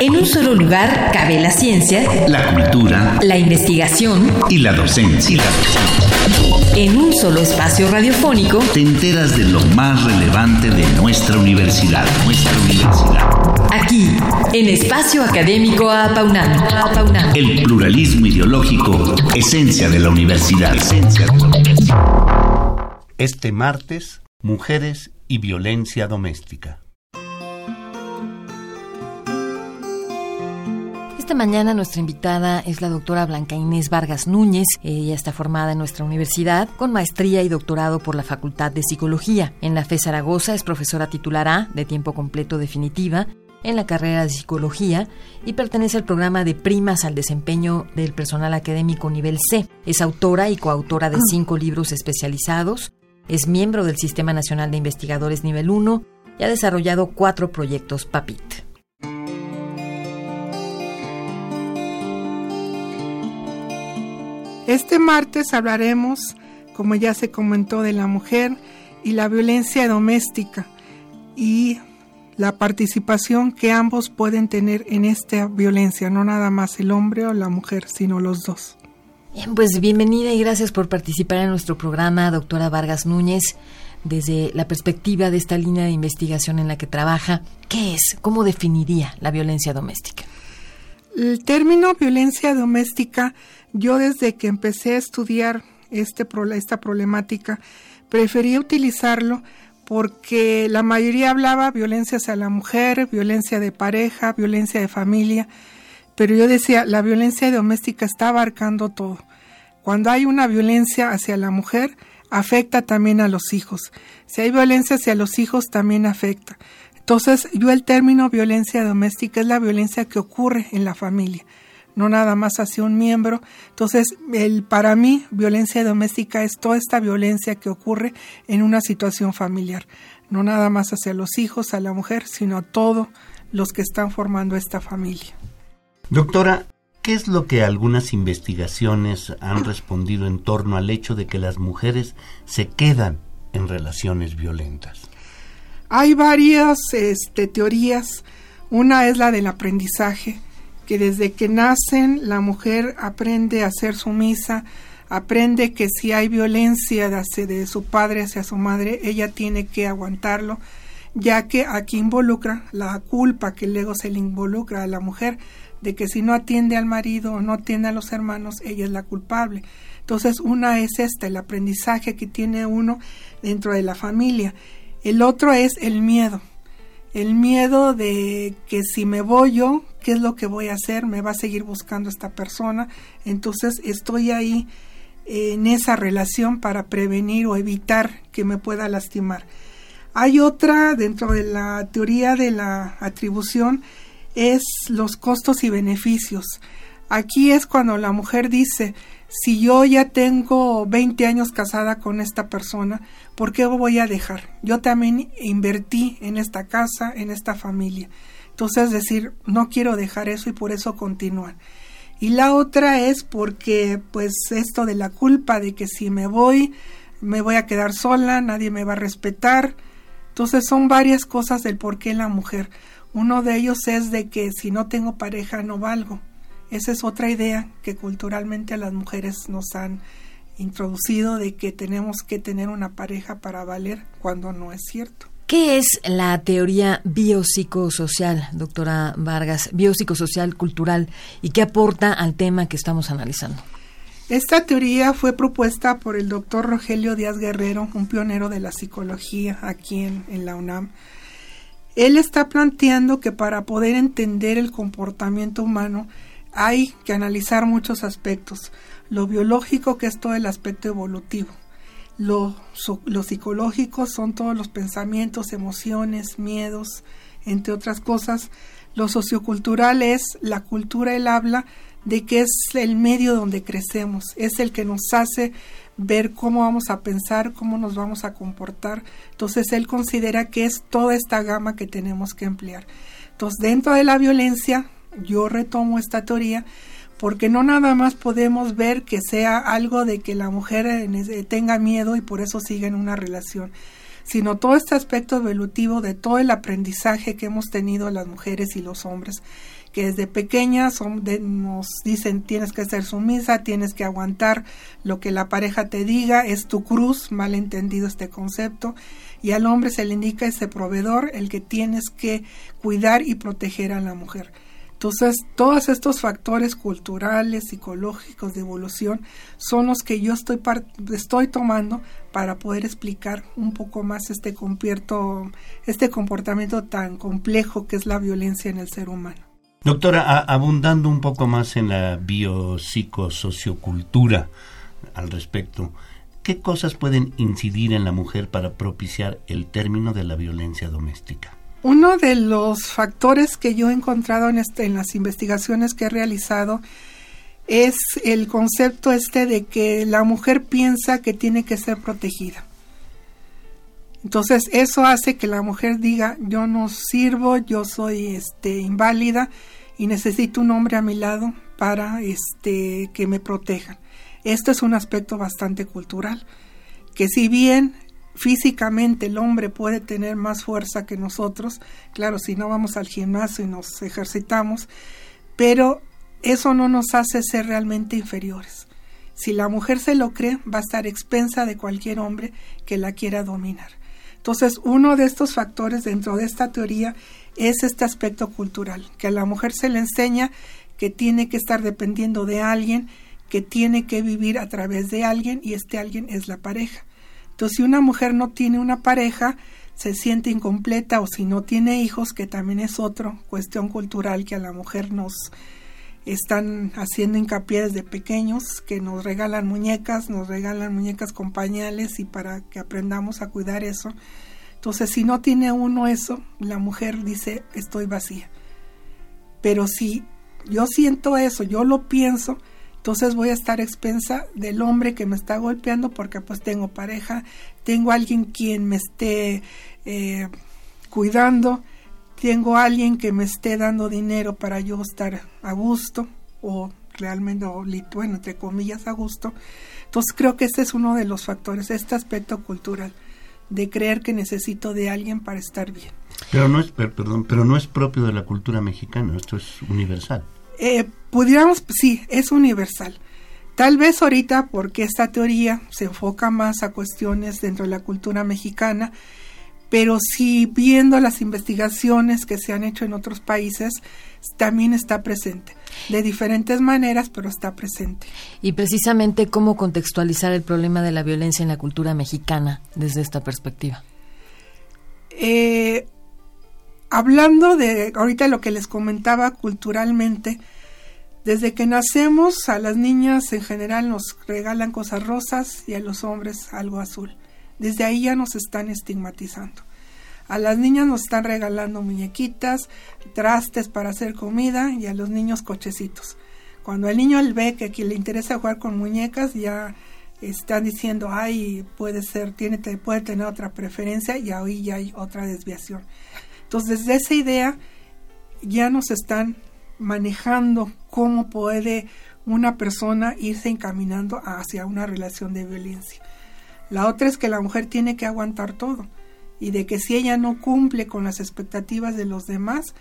En un solo lugar cabe la ciencia, la cultura, la investigación y la docencia. En un solo espacio radiofónico te enteras de lo más relevante de nuestra universidad, nuestra universidad. Aquí, en Espacio Académico Apaunam. El pluralismo ideológico, esencia de la universidad. Esencia de la universidad. Este martes, mujeres y violencia doméstica. Esta mañana nuestra invitada es la doctora Blanca Inés Vargas Núñez. Ella está formada en nuestra universidad con maestría y doctorado por la Facultad de Psicología. En la FE Zaragoza es profesora titular A de tiempo completo definitiva en la carrera de psicología y pertenece al programa de primas al desempeño del personal académico nivel C. Es autora y coautora de cinco libros especializados. Es miembro del Sistema Nacional de Investigadores nivel 1 y ha desarrollado cuatro proyectos PAPIT. Este martes hablaremos, como ya se comentó, de la mujer y la violencia doméstica y la participación que ambos pueden tener en esta violencia, no nada más el hombre o la mujer, sino los dos. Bien, pues bienvenida y gracias por participar en nuestro programa, doctora Vargas Núñez, desde la perspectiva de esta línea de investigación en la que trabaja. ¿Qué es? ¿Cómo definiría la violencia doméstica? El término violencia doméstica yo desde que empecé a estudiar este, esta problemática, prefería utilizarlo porque la mayoría hablaba violencia hacia la mujer, violencia de pareja, violencia de familia, pero yo decía, la violencia doméstica está abarcando todo. Cuando hay una violencia hacia la mujer, afecta también a los hijos. Si hay violencia hacia los hijos, también afecta. Entonces, yo el término violencia doméstica es la violencia que ocurre en la familia no nada más hacia un miembro. Entonces, el, para mí, violencia doméstica es toda esta violencia que ocurre en una situación familiar, no nada más hacia los hijos, a la mujer, sino a todos los que están formando esta familia. Doctora, ¿qué es lo que algunas investigaciones han respondido en torno al hecho de que las mujeres se quedan en relaciones violentas? Hay varias este, teorías. Una es la del aprendizaje, que desde que nacen la mujer aprende a ser sumisa, aprende que si hay violencia de, su padre hacia su madre, ella tiene que aguantarlo, ya que aquí involucra la culpa que luego se le involucra a la mujer de que si no atiende al marido o no atiende a los hermanos, ella es la culpable. Entonces, una es esta, el aprendizaje que tiene uno dentro de la familia. El otro es el miedo. El miedo de que si me voy yo, qué es lo que voy a hacer, me va a seguir buscando esta persona, entonces estoy ahí en esa relación para prevenir o evitar que me pueda lastimar. Hay otra dentro de la teoría de la atribución, es los costos y beneficios. Aquí es cuando la mujer dice, si yo ya tengo 20 años casada con esta persona, ¿por qué voy a dejar? Yo también invertí en esta casa, en esta familia. Entonces decir, no quiero dejar eso y por eso continúan. Y la otra es porque pues esto de la culpa de que si me voy, me voy a quedar sola, nadie me va a respetar. Entonces son varias cosas del por qué la mujer. Uno de ellos es de que si no tengo pareja no valgo. Esa es otra idea que culturalmente a las mujeres nos han introducido de que tenemos que tener una pareja para valer cuando no es cierto. ¿Qué es la teoría biopsicosocial, doctora Vargas, biopsicosocial cultural, y qué aporta al tema que estamos analizando? Esta teoría fue propuesta por el doctor Rogelio Díaz Guerrero, un pionero de la psicología aquí en, en la UNAM. Él está planteando que para poder entender el comportamiento humano hay que analizar muchos aspectos. Lo biológico, que es todo el aspecto evolutivo lo, psicológico son todos los pensamientos, emociones, miedos, entre otras cosas. Lo sociocultural es la cultura, el habla de que es el medio donde crecemos, es el que nos hace ver cómo vamos a pensar, cómo nos vamos a comportar. Entonces él considera que es toda esta gama que tenemos que emplear. Entonces dentro de la violencia, yo retomo esta teoría, porque no nada más podemos ver que sea algo de que la mujer tenga miedo y por eso siga en una relación, sino todo este aspecto evolutivo de todo el aprendizaje que hemos tenido las mujeres y los hombres que desde pequeñas nos dicen tienes que ser sumisa, tienes que aguantar lo que la pareja te diga, es tu cruz, mal entendido este concepto, y al hombre se le indica ese proveedor, el que tienes que cuidar y proteger a la mujer. Entonces, todos estos factores culturales, psicológicos, de evolución, son los que yo estoy, estoy tomando para poder explicar un poco más este, este comportamiento tan complejo que es la violencia en el ser humano. Doctora, abundando un poco más en la biopsicosociocultura al respecto, ¿qué cosas pueden incidir en la mujer para propiciar el término de la violencia doméstica? Uno de los factores que yo he encontrado en, este, en las investigaciones que he realizado es el concepto este de que la mujer piensa que tiene que ser protegida. Entonces eso hace que la mujer diga yo no sirvo, yo soy este inválida y necesito un hombre a mi lado para este que me proteja. Esto es un aspecto bastante cultural, que si bien físicamente el hombre puede tener más fuerza que nosotros, claro, si no vamos al gimnasio y nos ejercitamos, pero eso no nos hace ser realmente inferiores. Si la mujer se lo cree, va a estar expensa de cualquier hombre que la quiera dominar. Entonces, uno de estos factores dentro de esta teoría es este aspecto cultural, que a la mujer se le enseña que tiene que estar dependiendo de alguien, que tiene que vivir a través de alguien y este alguien es la pareja. Entonces, si una mujer no tiene una pareja, se siente incompleta o si no tiene hijos, que también es otra cuestión cultural que a la mujer nos están haciendo hincapié desde pequeños, que nos regalan muñecas, nos regalan muñecas con pañales y para que aprendamos a cuidar eso. Entonces, si no tiene uno eso, la mujer dice, estoy vacía. Pero si yo siento eso, yo lo pienso, entonces voy a estar expensa del hombre que me está golpeando porque pues tengo pareja, tengo alguien quien me esté eh, cuidando, tengo alguien que me esté dando dinero para yo estar a gusto o realmente, bueno, entre comillas, a gusto. Entonces creo que este es uno de los factores, este aspecto cultural, de creer que necesito de alguien para estar bien. Pero no es, perdón, pero no es propio de la cultura mexicana, esto es universal. Eh, pudiéramos, sí, es universal. Tal vez ahorita, porque esta teoría se enfoca más a cuestiones dentro de la cultura mexicana, pero si viendo las investigaciones que se han hecho en otros países, también está presente. De diferentes maneras, pero está presente. Y precisamente cómo contextualizar el problema de la violencia en la cultura mexicana desde esta perspectiva. Eh, hablando de ahorita lo que les comentaba culturalmente, desde que nacemos a las niñas en general nos regalan cosas rosas y a los hombres algo azul. Desde ahí ya nos están estigmatizando. A las niñas nos están regalando muñequitas, trastes para hacer comida y a los niños cochecitos. Cuando el niño ve que le interesa jugar con muñecas, ya están diciendo, ay, puede ser, tiene, puede tener otra preferencia y ahí ya hay otra desviación. Entonces, desde esa idea ya nos están manejando cómo puede una persona irse encaminando hacia una relación de violencia. La otra es que la mujer tiene que aguantar todo y de que si ella no cumple con las expectativas de los demás,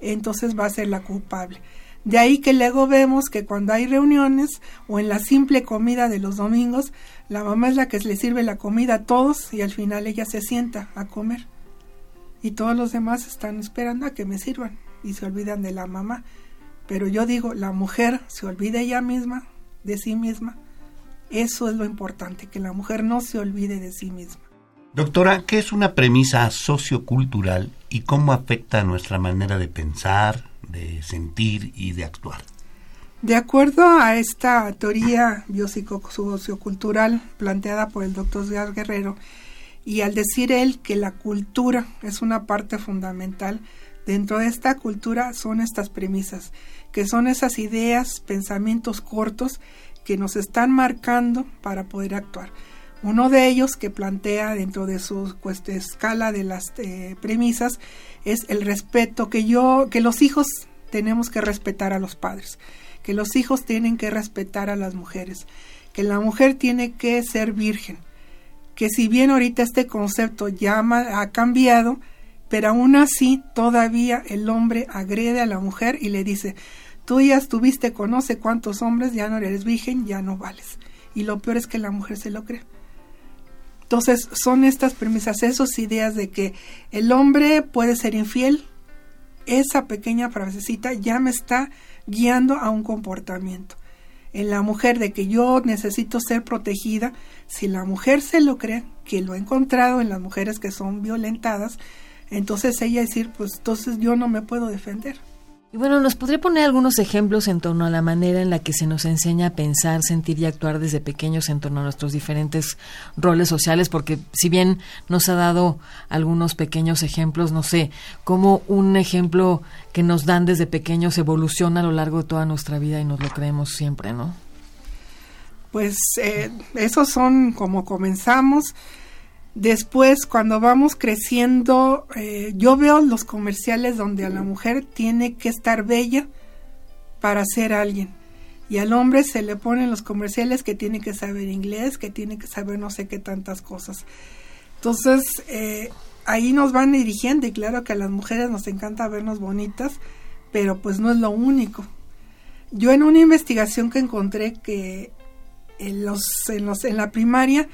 entonces va a ser la culpable. De ahí que luego vemos que cuando hay reuniones o en la simple comida de los domingos, la mamá es la que le sirve la comida a todos y al final ella se sienta a comer. Y todos los demás están esperando a que me sirvan y se olvidan de la mamá. Pero yo digo, la mujer se olvida ella misma, de sí misma, eso es lo importante, que la mujer no se olvide de sí misma. Doctora, ¿qué es una premisa sociocultural y cómo afecta a nuestra manera de pensar, de sentir y de actuar? De acuerdo a esta teoría biopsicosociocultural planteada por el doctor Edgar Guerrero, y al decir él que la cultura es una parte fundamental, dentro de esta cultura son estas premisas, que son esas ideas, pensamientos cortos que nos están marcando para poder actuar. Uno de ellos que plantea dentro de su escala de las eh, premisas es el respeto que yo, que los hijos tenemos que respetar a los padres, que los hijos tienen que respetar a las mujeres, que la mujer tiene que ser virgen, que si bien ahorita este concepto ya ha cambiado, pero aún así todavía el hombre agrede a la mujer y le dice, tú ya estuviste con no sé cuántos hombres, ya no eres virgen, ya no vales. Y lo peor es que la mujer se lo cree. Entonces son estas premisas, esas ideas de que el hombre puede ser infiel, esa pequeña frasecita ya me está guiando a un comportamiento. En la mujer de que yo necesito ser protegida, si la mujer se lo cree, que lo he encontrado en las mujeres que son violentadas, entonces ella decir, pues entonces yo no me puedo defender. Y bueno, ¿nos podría poner algunos ejemplos en torno a la manera en la que se nos enseña a pensar, sentir y actuar desde pequeños en torno a nuestros diferentes roles sociales? Porque si bien nos ha dado algunos pequeños ejemplos, no sé, cómo un ejemplo que nos dan desde pequeños evoluciona a lo largo de toda nuestra vida y nos lo creemos siempre, ¿no? Pues eh, esos son como comenzamos Después, cuando vamos creciendo, eh, yo veo los comerciales donde a la mujer tiene que estar bella para ser alguien. Y al hombre se le ponen los comerciales que tiene que saber inglés, que tiene que saber no sé qué tantas cosas. Entonces, eh, ahí nos van dirigiendo y claro que a las mujeres nos encanta vernos bonitas, pero pues no es lo único. Yo en una investigación que encontré que en, los, en, los, en la primaria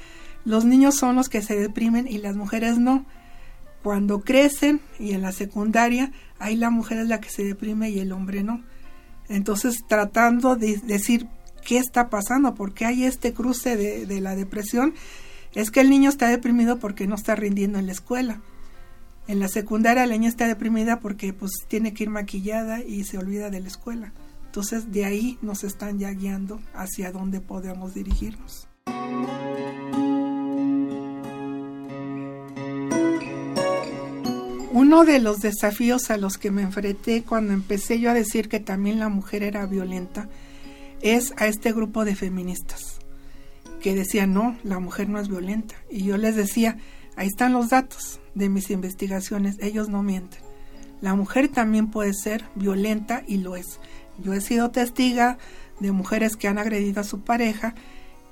los niños son los que se deprimen y las mujeres no. Cuando crecen y en la secundaria, ahí la mujer es la que se deprime y el hombre no. Entonces, tratando de decir qué está pasando, por qué hay este cruce de, de la depresión, es que el niño está deprimido porque no está rindiendo en la escuela. En la secundaria la niña está deprimida porque pues tiene que ir maquillada y se olvida de la escuela. Entonces de ahí nos están ya guiando hacia dónde podemos dirigirnos. Uno de los desafíos a los que me enfrenté cuando empecé yo a decir que también la mujer era violenta es a este grupo de feministas que decían, no, la mujer no es violenta. Y yo les decía, ahí están los datos de mis investigaciones, ellos no mienten. La mujer también puede ser violenta y lo es. Yo he sido testiga de mujeres que han agredido a su pareja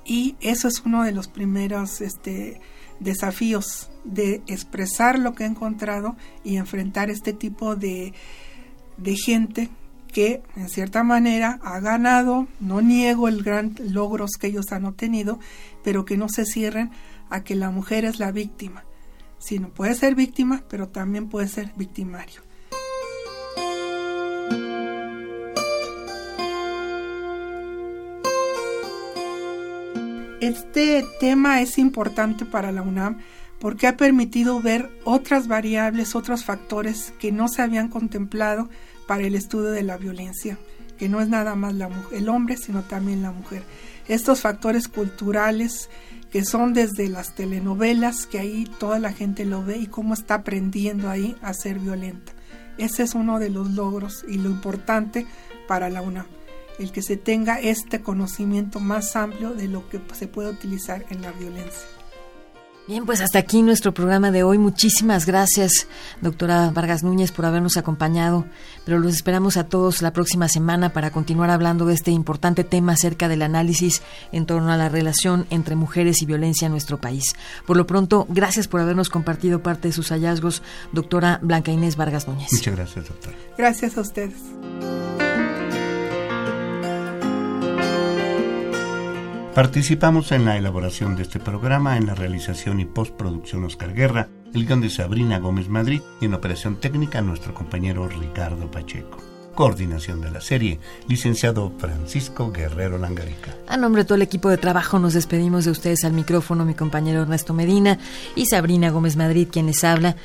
y eso es uno de los primeros este, desafíos de expresar lo que he encontrado y enfrentar este tipo de, de gente que en cierta manera ha ganado, no niego el gran logros que ellos han obtenido, pero que no se cierren a que la mujer es la víctima, sino puede ser víctima, pero también puede ser victimario. Este tema es importante para la UNAM porque ha permitido ver otras variables, otros factores que no se habían contemplado para el estudio de la violencia, que no es nada más el hombre, sino también la mujer. Estos factores culturales que son desde las telenovelas, que ahí toda la gente lo ve y cómo está aprendiendo ahí a ser violenta. Ese es uno de los logros y lo importante para la UNAM el que se tenga este conocimiento más amplio de lo que se puede utilizar en la violencia. Bien, pues hasta aquí nuestro programa de hoy. Muchísimas gracias, doctora Vargas Núñez, por habernos acompañado. Pero los esperamos a todos la próxima semana para continuar hablando de este importante tema acerca del análisis en torno a la relación entre mujeres y violencia en nuestro país. Por lo pronto, gracias por habernos compartido parte de sus hallazgos, doctora Blanca Inés Vargas Núñez. Muchas gracias, doctora. Gracias a ustedes. Participamos en la elaboración de este programa, en la realización y postproducción Oscar Guerra, el guion de Sabrina Gómez Madrid y en operación técnica nuestro compañero Ricardo Pacheco. Coordinación de la serie, licenciado Francisco Guerrero Langarica. A nombre de todo el equipo de trabajo nos despedimos de ustedes al micrófono mi compañero Ernesto Medina y Sabrina Gómez Madrid quien les habla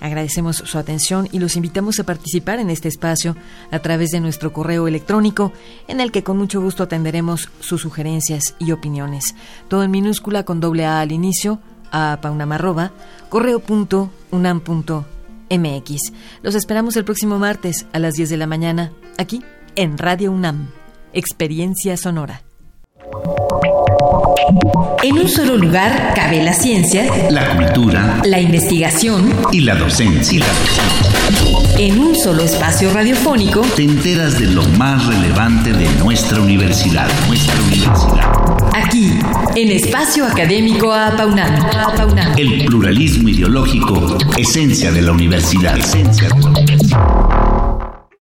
Agradecemos su atención y los invitamos a participar en este espacio a través de nuestro correo electrónico, en el que con mucho gusto atenderemos sus sugerencias y opiniones. Todo en minúscula con doble A al inicio, a paunamarroba, correo.unam.mx. Los esperamos el próximo martes a las 10 de la mañana, aquí en Radio UNAM. Experiencia Sonora. En un solo lugar cabe la ciencia, la cultura, la investigación y la docencia. Y la docencia. En un solo espacio radiofónico te enteras de lo más relevante de nuestra universidad, nuestra universidad. Aquí, en Espacio Académico Apaunam. El pluralismo ideológico, esencia de la universidad. Esencia de la universidad.